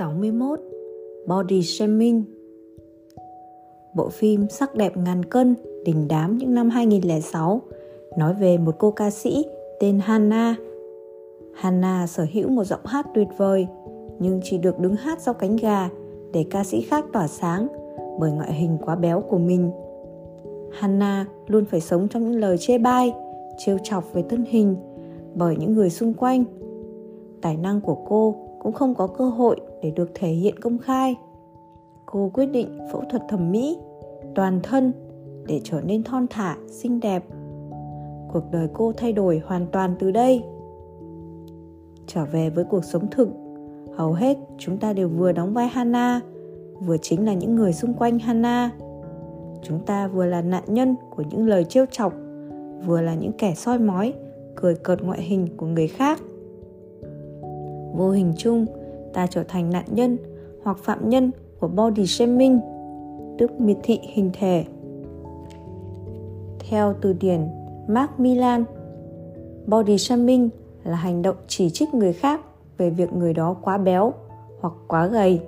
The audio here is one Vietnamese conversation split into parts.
61 Body Shaming Bộ phim Sắc đẹp ngàn cân đình đám những năm 2006 nói về một cô ca sĩ tên Hannah. Hannah sở hữu một giọng hát tuyệt vời nhưng chỉ được đứng hát sau cánh gà để ca sĩ khác tỏa sáng bởi ngoại hình quá béo của mình. Hannah luôn phải sống trong những lời chê bai, trêu chọc về thân hình bởi những người xung quanh. Tài năng của cô cũng không có cơ hội để được thể hiện công khai. Cô quyết định phẫu thuật thẩm mỹ toàn thân để trở nên thon thả, xinh đẹp. Cuộc đời cô thay đổi hoàn toàn từ đây. Trở về với cuộc sống thực, hầu hết chúng ta đều vừa đóng vai Hana, vừa chính là những người xung quanh Hana. Chúng ta vừa là nạn nhân của những lời trêu chọc, vừa là những kẻ soi mói, cười cợt ngoại hình của người khác. Vô hình chung, ta trở thành nạn nhân hoặc phạm nhân của body shaming, tức miệt thị hình thể. Theo từ điển Mark Milan, body shaming là hành động chỉ trích người khác về việc người đó quá béo hoặc quá gầy,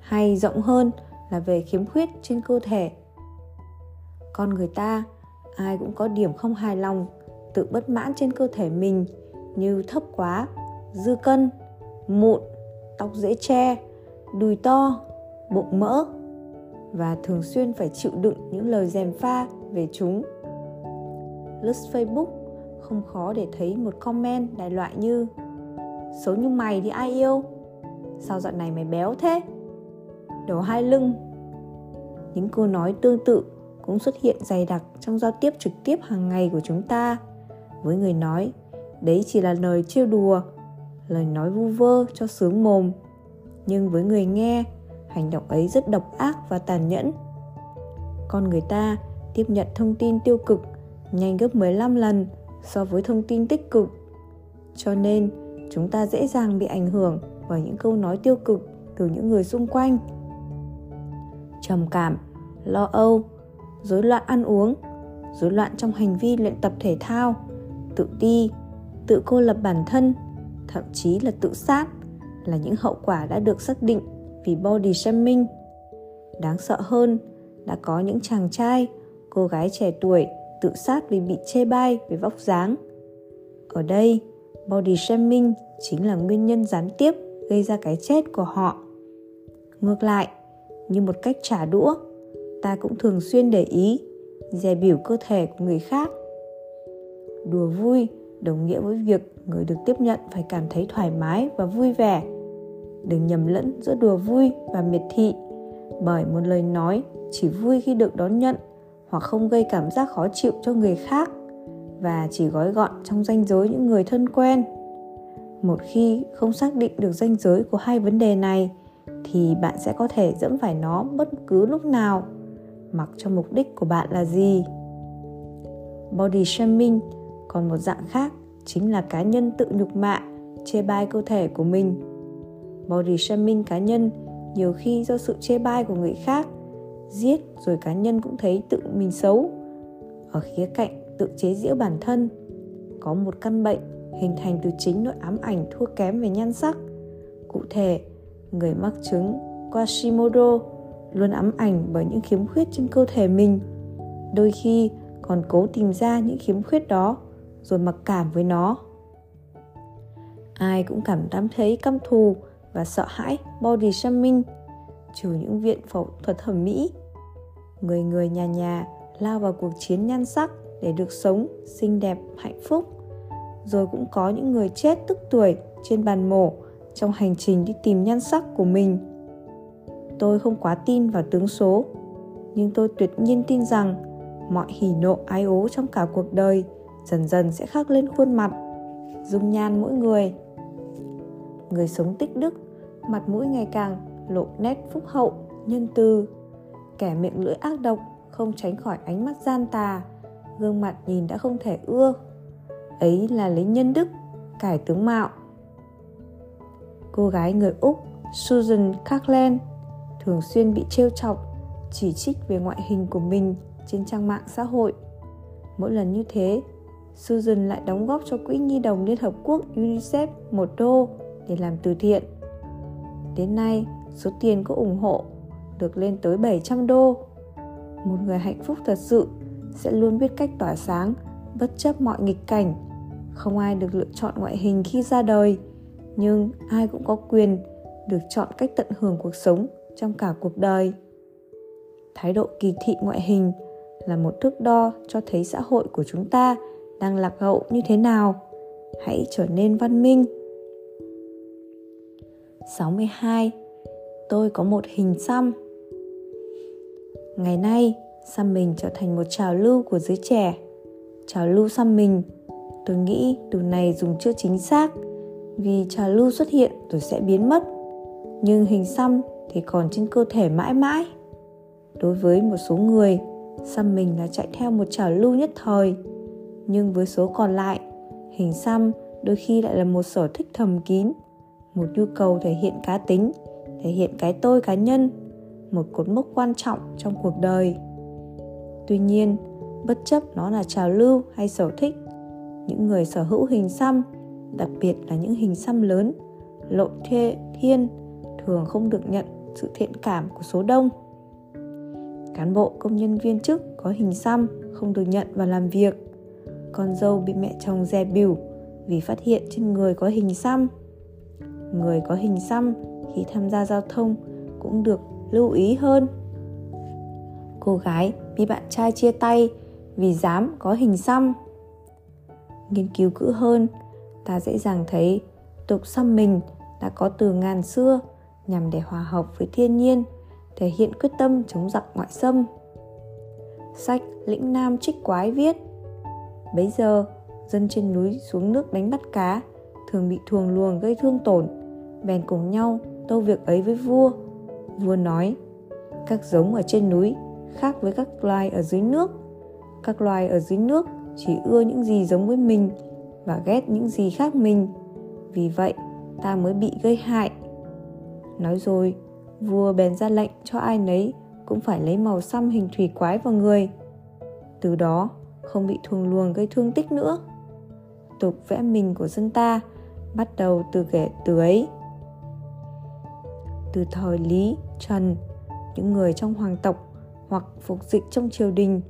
hay rộng hơn là về khiếm khuyết trên cơ thể. Con người ta ai cũng có điểm không hài lòng, tự bất mãn trên cơ thể mình như thấp quá, dư cân, mụn, tóc dễ che, đùi to, bụng mỡ và thường xuyên phải chịu đựng những lời dèm pha về chúng. Lướt Facebook không khó để thấy một comment đại loại như Xấu như mày thì ai yêu? Sao dạo này mày béo thế? Đầu hai lưng Những câu nói tương tự cũng xuất hiện dày đặc trong giao tiếp trực tiếp hàng ngày của chúng ta với người nói đấy chỉ là lời trêu đùa lời nói vu vơ cho sướng mồm nhưng với người nghe hành động ấy rất độc ác và tàn nhẫn con người ta tiếp nhận thông tin tiêu cực nhanh gấp 15 lần so với thông tin tích cực. Cho nên, chúng ta dễ dàng bị ảnh hưởng bởi những câu nói tiêu cực từ những người xung quanh. Trầm cảm, lo âu, rối loạn ăn uống, rối loạn trong hành vi luyện tập thể thao, tự ti, tự cô lập bản thân, thậm chí là tự sát là những hậu quả đã được xác định vì body shaming. Đáng sợ hơn đã có những chàng trai, cô gái trẻ tuổi tự sát vì bị chê bai về vóc dáng. Ở đây, body shaming chính là nguyên nhân gián tiếp gây ra cái chết của họ. Ngược lại, như một cách trả đũa, ta cũng thường xuyên để ý, dè biểu cơ thể của người khác. Đùa vui đồng nghĩa với việc người được tiếp nhận phải cảm thấy thoải mái và vui vẻ. Đừng nhầm lẫn giữa đùa vui và miệt thị, bởi một lời nói chỉ vui khi được đón nhận hoặc không gây cảm giác khó chịu cho người khác và chỉ gói gọn trong ranh giới những người thân quen một khi không xác định được ranh giới của hai vấn đề này thì bạn sẽ có thể dẫm phải nó bất cứ lúc nào mặc cho mục đích của bạn là gì body shaming còn một dạng khác, chính là cá nhân tự nhục mạ, chê bai cơ thể của mình. Body shaming cá nhân, nhiều khi do sự chê bai của người khác, giết rồi cá nhân cũng thấy tự mình xấu. Ở khía cạnh tự chế giễu bản thân, có một căn bệnh hình thành từ chính nỗi ám ảnh thua kém về nhan sắc. Cụ thể, người mắc chứng Quasimodo luôn ám ảnh bởi những khiếm khuyết trên cơ thể mình, đôi khi còn cố tìm ra những khiếm khuyết đó rồi mặc cảm với nó. Ai cũng cảm thấy căm thù và sợ hãi body shaming trừ những viện phẫu thuật thẩm mỹ. Người người nhà nhà lao vào cuộc chiến nhan sắc để được sống xinh đẹp, hạnh phúc. Rồi cũng có những người chết tức tuổi trên bàn mổ trong hành trình đi tìm nhan sắc của mình. Tôi không quá tin vào tướng số, nhưng tôi tuyệt nhiên tin rằng mọi hỉ nộ, ái ố trong cả cuộc đời dần dần sẽ khắc lên khuôn mặt, dung nhan mỗi người. Người sống tích đức, mặt mũi ngày càng lộ nét phúc hậu, nhân từ. Kẻ miệng lưỡi ác độc, không tránh khỏi ánh mắt gian tà, gương mặt nhìn đã không thể ưa. Ấy là lý nhân đức, cải tướng mạo. Cô gái người úc, susan Carlen thường xuyên bị trêu chọc, chỉ trích về ngoại hình của mình trên trang mạng xã hội. Mỗi lần như thế Susan lại đóng góp cho Quỹ Nhi đồng Liên Hợp Quốc UNICEF một đô để làm từ thiện Đến nay, số tiền cô ủng hộ được lên tới 700 đô. Một người hạnh phúc thật sự sẽ luôn biết cách tỏa sáng bất chấp mọi nghịch cảnh. Không ai được lựa chọn ngoại hình khi ra đời, nhưng ai cũng có quyền được chọn cách tận hưởng cuộc sống trong cả cuộc đời. Thái độ kỳ thị ngoại hình là một thước đo cho thấy xã hội của chúng ta đang lạc hậu như thế nào. Hãy trở nên văn minh. 62. Tôi có một hình xăm. Ngày nay, xăm mình trở thành một trào lưu của giới trẻ. Trào lưu xăm mình, tôi nghĩ từ này dùng chưa chính xác vì trào lưu xuất hiện rồi sẽ biến mất. Nhưng hình xăm thì còn trên cơ thể mãi mãi. Đối với một số người, xăm mình là chạy theo một trào lưu nhất thời. Nhưng với số còn lại, hình xăm đôi khi lại là một sở thích thầm kín, một nhu cầu thể hiện cá tính, thể hiện cái tôi cá nhân, một cột mốc quan trọng trong cuộc đời. Tuy nhiên, bất chấp nó là trào lưu hay sở thích, những người sở hữu hình xăm, đặc biệt là những hình xăm lớn, lộ thê thiên thường không được nhận sự thiện cảm của số đông. Cán bộ công nhân viên chức có hình xăm không được nhận vào làm việc. Con dâu bị mẹ chồng dè bỉu vì phát hiện trên người có hình xăm. Người có hình xăm khi tham gia giao thông cũng được lưu ý hơn. Cô gái bị bạn trai chia tay vì dám có hình xăm. Nghiên cứu kỹ hơn, ta dễ dàng thấy tục xăm mình đã có từ ngàn xưa nhằm để hòa hợp với thiên nhiên, thể hiện quyết tâm chống giặc ngoại xâm. Sách Lĩnh Nam Trích Quái viết Bấy giờ, dân trên núi xuống nước đánh bắt cá, thường bị thuồng luồng gây thương tổn, bèn cùng nhau tâu việc ấy với vua. Vua nói, các giống ở trên núi khác với các loài ở dưới nước. Các loài ở dưới nước chỉ ưa những gì giống với mình và ghét những gì khác mình. Vì vậy, ta mới bị gây hại Nói rồi, vua bèn ra lệnh cho ai nấy cũng phải lấy màu xăm hình thủy quái vào người. Từ đó, không bị thuồng luồng gây thương tích nữa. Tục vẽ mình của dân ta bắt đầu từ kẻ tưới. Từ thời Lý, Trần, những người trong hoàng tộc hoặc phục dịch trong triều đình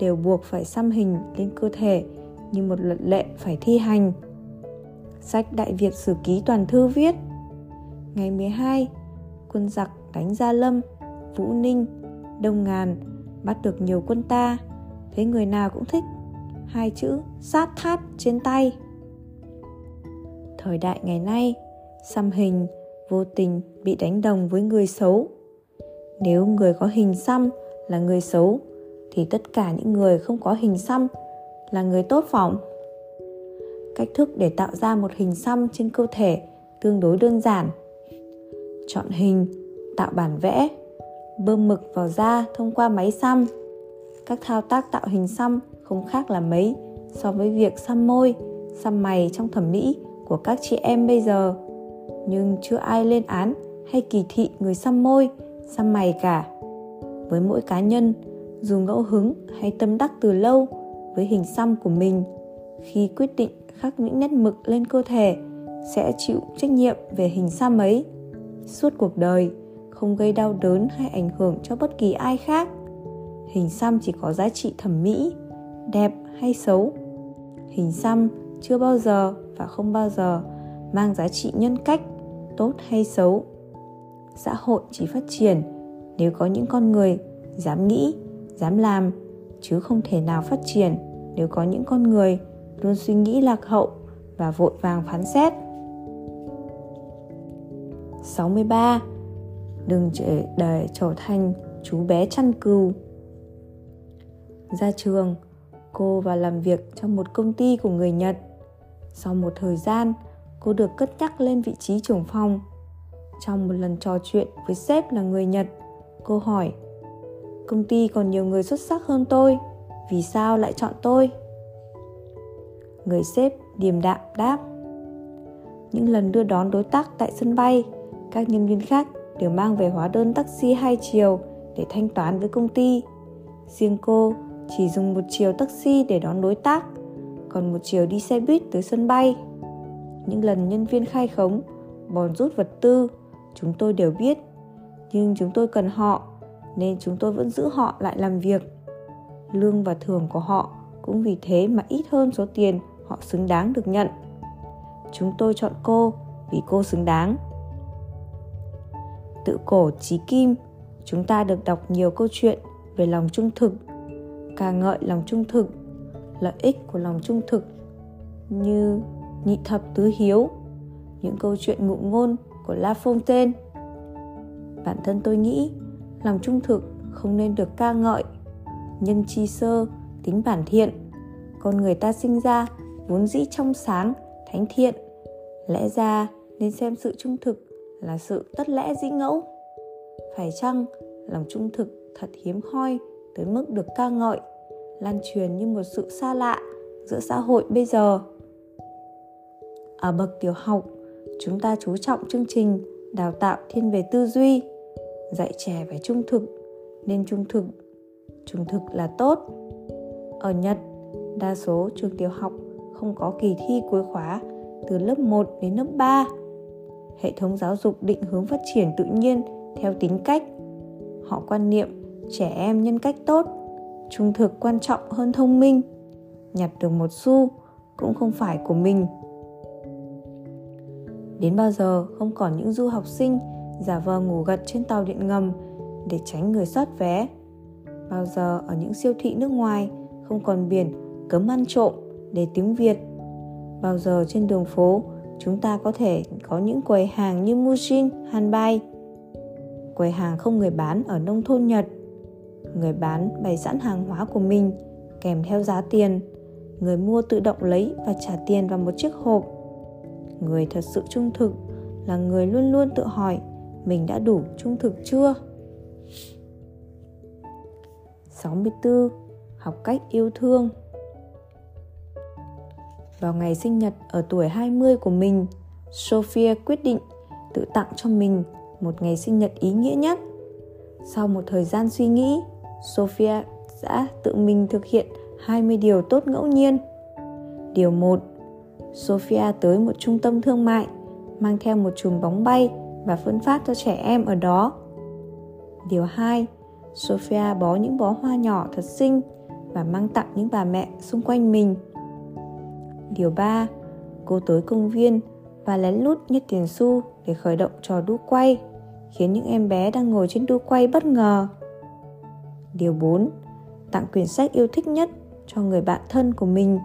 đều buộc phải xăm hình lên cơ thể như một luật lệ phải thi hành. Sách Đại Việt Sử Ký Toàn Thư viết Ngày 12, quân giặc đánh Gia Lâm, Vũ Ninh, Đông Ngàn bắt được nhiều quân ta, thấy người nào cũng thích hai chữ sát thát trên tay. Thời đại ngày nay, xăm hình vô tình bị đánh đồng với người xấu. Nếu người có hình xăm là người xấu thì tất cả những người không có hình xăm là người tốt phỏng. Cách thức để tạo ra một hình xăm trên cơ thể tương đối đơn giản chọn hình, tạo bản vẽ, bơm mực vào da thông qua máy xăm. Các thao tác tạo hình xăm không khác là mấy so với việc xăm môi, xăm mày trong thẩm mỹ của các chị em bây giờ. Nhưng chưa ai lên án hay kỳ thị người xăm môi, xăm mày cả. Với mỗi cá nhân, dù ngẫu hứng hay tâm đắc từ lâu với hình xăm của mình, khi quyết định khắc những nét mực lên cơ thể sẽ chịu trách nhiệm về hình xăm ấy suốt cuộc đời không gây đau đớn hay ảnh hưởng cho bất kỳ ai khác hình xăm chỉ có giá trị thẩm mỹ, đẹp hay xấu. Hình xăm chưa bao giờ và không bao giờ mang giá trị nhân cách, tốt hay xấu. Xã hội chỉ phát triển nếu có những con người dám nghĩ, dám làm, chứ không thể nào phát triển nếu có những con người luôn suy nghĩ lạc hậu và vội vàng phán xét. 63 Đừng để trở thành chú bé chăn cừu. Ra trường, cô vào làm việc trong một công ty của người Nhật. Sau một thời gian, cô được cất nhắc lên vị trí trưởng phòng. Trong một lần trò chuyện với sếp là người Nhật, cô hỏi Công ty còn nhiều người xuất sắc hơn tôi, vì sao lại chọn tôi? Người sếp điềm đạm đáp Những lần đưa đón đối tác tại sân bay, các nhân viên khác đều mang về hóa đơn taxi hai chiều để thanh toán với công ty. Riêng cô chỉ dùng một chiều taxi để đón đối tác, còn một chiều đi xe buýt tới sân bay. Những lần nhân viên khai khống, bòn rút vật tư, chúng tôi đều biết. Nhưng chúng tôi cần họ nên chúng tôi vẫn giữ họ lại làm việc. Lương và thưởng của họ cũng vì thế mà ít hơn số tiền họ xứng đáng được nhận. Chúng tôi chọn cô vì cô xứng đáng. Tự cổ trí kim chúng ta được đọc nhiều câu chuyện về lòng trung thực ca ngợi lòng trung thực lợi ích của lòng trung thực như nhị thập tứ hiếu những câu chuyện ngụ ngôn của La Fontaine. Bản thân tôi nghĩ lòng trung thực không nên được ca ngợi, nhân chi sơ, tính bản thiện. Con người ta sinh ra vốn dĩ trong sáng, thánh thiện. Lẽ ra nên xem sự trung thực là sự tất lẽ dĩ ngẫu. Phải chăng lòng trung thực thật hiếm hoi tới mức được ca ngợi, lan truyền như một sự xa lạ giữa xã hội bây giờ? Ở bậc tiểu học, chúng ta chú trọng chương trình đào tạo thiên về tư duy dạy trẻ phải trung thực nên trung thực trung thực là tốt ở nhật đa số trường tiểu học không có kỳ thi cuối khóa từ lớp 1 đến lớp 3 hệ thống giáo dục định hướng phát triển tự nhiên theo tính cách họ quan niệm trẻ em nhân cách tốt trung thực quan trọng hơn thông minh nhặt được một xu cũng không phải của mình Đến bao giờ không còn những du học sinh giả vờ ngủ gật trên tàu điện ngầm để tránh người soát vé. Bao giờ ở những siêu thị nước ngoài không còn biển cấm ăn trộm để tiếng Việt. Bao giờ trên đường phố chúng ta có thể có những quầy hàng như Mushin, Hanbai. Quầy hàng không người bán ở nông thôn Nhật. Người bán bày sẵn hàng hóa của mình kèm theo giá tiền. Người mua tự động lấy và trả tiền vào một chiếc hộp người thật sự trung thực là người luôn luôn tự hỏi mình đã đủ trung thực chưa 64. Học cách yêu thương Vào ngày sinh nhật ở tuổi 20 của mình, Sophia quyết định tự tặng cho mình một ngày sinh nhật ý nghĩa nhất. Sau một thời gian suy nghĩ, Sophia đã tự mình thực hiện 20 điều tốt ngẫu nhiên. Điều 1 Sophia tới một trung tâm thương mại, mang theo một chùm bóng bay và phân phát cho trẻ em ở đó. Điều 2. Sophia bó những bó hoa nhỏ thật xinh và mang tặng những bà mẹ xung quanh mình. Điều 3. Cô tới công viên và lén lút nhét tiền xu để khởi động trò đu quay, khiến những em bé đang ngồi trên đu quay bất ngờ. Điều 4. Tặng quyển sách yêu thích nhất cho người bạn thân của mình.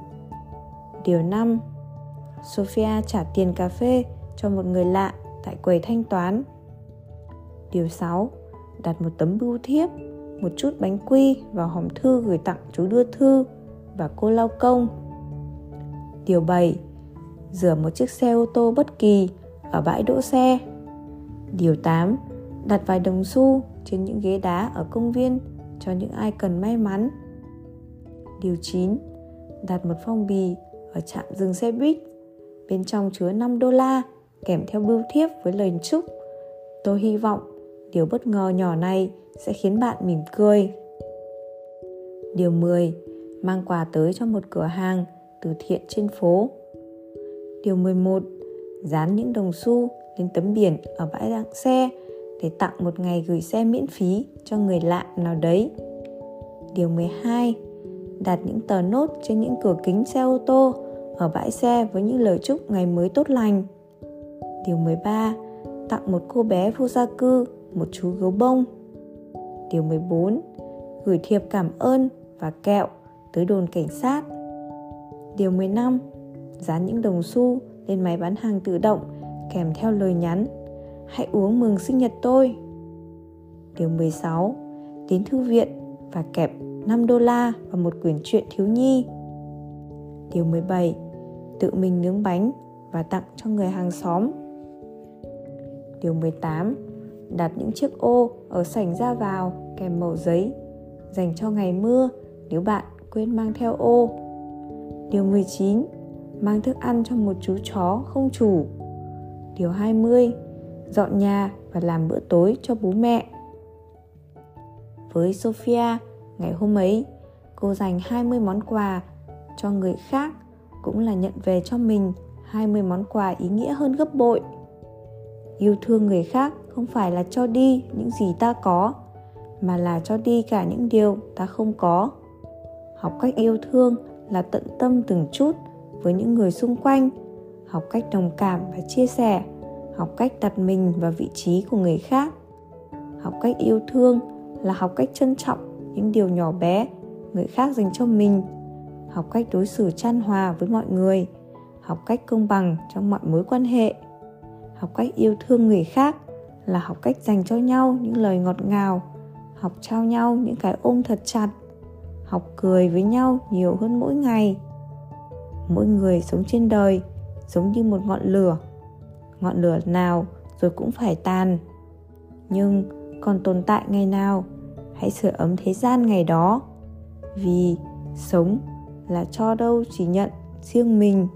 Điều 5 Sophia trả tiền cà phê cho một người lạ tại quầy thanh toán. Điều 6. Đặt một tấm bưu thiếp, một chút bánh quy vào hòm thư gửi tặng chú đưa thư và cô lao công. Điều 7. Rửa một chiếc xe ô tô bất kỳ ở bãi đỗ xe. Điều 8. Đặt vài đồng xu trên những ghế đá ở công viên cho những ai cần may mắn. Điều 9. Đặt một phong bì ở trạm dừng xe buýt bên trong chứa 5 đô la, kèm theo bưu thiếp với lời chúc. Tôi hy vọng điều bất ngờ nhỏ này sẽ khiến bạn mỉm cười. Điều 10. Mang quà tới cho một cửa hàng từ thiện trên phố. Điều 11. Dán những đồng xu lên tấm biển ở bãi đặng xe để tặng một ngày gửi xe miễn phí cho người lạ nào đấy. Điều 12. Đặt những tờ nốt trên những cửa kính xe ô tô ở bãi xe với những lời chúc ngày mới tốt lành. Điều 13. Tặng một cô bé vô gia cư, một chú gấu bông. Điều 14. Gửi thiệp cảm ơn và kẹo tới đồn cảnh sát. Điều 15. Dán những đồng xu lên máy bán hàng tự động kèm theo lời nhắn Hãy uống mừng sinh nhật tôi. Điều 16. Đến thư viện và kẹp 5 đô la và một quyển truyện thiếu nhi. Điều 17 tự mình nướng bánh và tặng cho người hàng xóm. Điều 18. Đặt những chiếc ô ở sảnh ra vào, kèm màu giấy, dành cho ngày mưa nếu bạn quên mang theo ô. Điều 19. Mang thức ăn cho một chú chó không chủ. Điều 20. Dọn nhà và làm bữa tối cho bố mẹ. Với Sophia, ngày hôm ấy, cô dành 20 món quà cho người khác cũng là nhận về cho mình 20 món quà ý nghĩa hơn gấp bội. Yêu thương người khác không phải là cho đi những gì ta có mà là cho đi cả những điều ta không có học cách yêu thương là tận tâm từng chút với những người xung quanh học cách đồng cảm và chia sẻ học cách đặt mình vào vị trí của người khác. Học cách yêu thương là học cách trân trọng những điều nhỏ bé người khác dành cho mình. Học cách đối xử chan hòa với mọi người. Học cách công bằng trong mọi mối quan hệ. Học cách yêu thương người khác là học cách dành cho nhau những lời ngọt ngào. Học trao nhau những cái ôm thật chặt. Học cười với nhau nhiều hơn mỗi ngày. Mỗi người sống trên đời giống như một ngọn lửa ngọn lửa nào rồi cũng phải tàn nhưng còn tồn tại ngày nào, hãy sửa ấm thế gian ngày đó. Vì sống là cho đâu chỉ nhận riêng mình.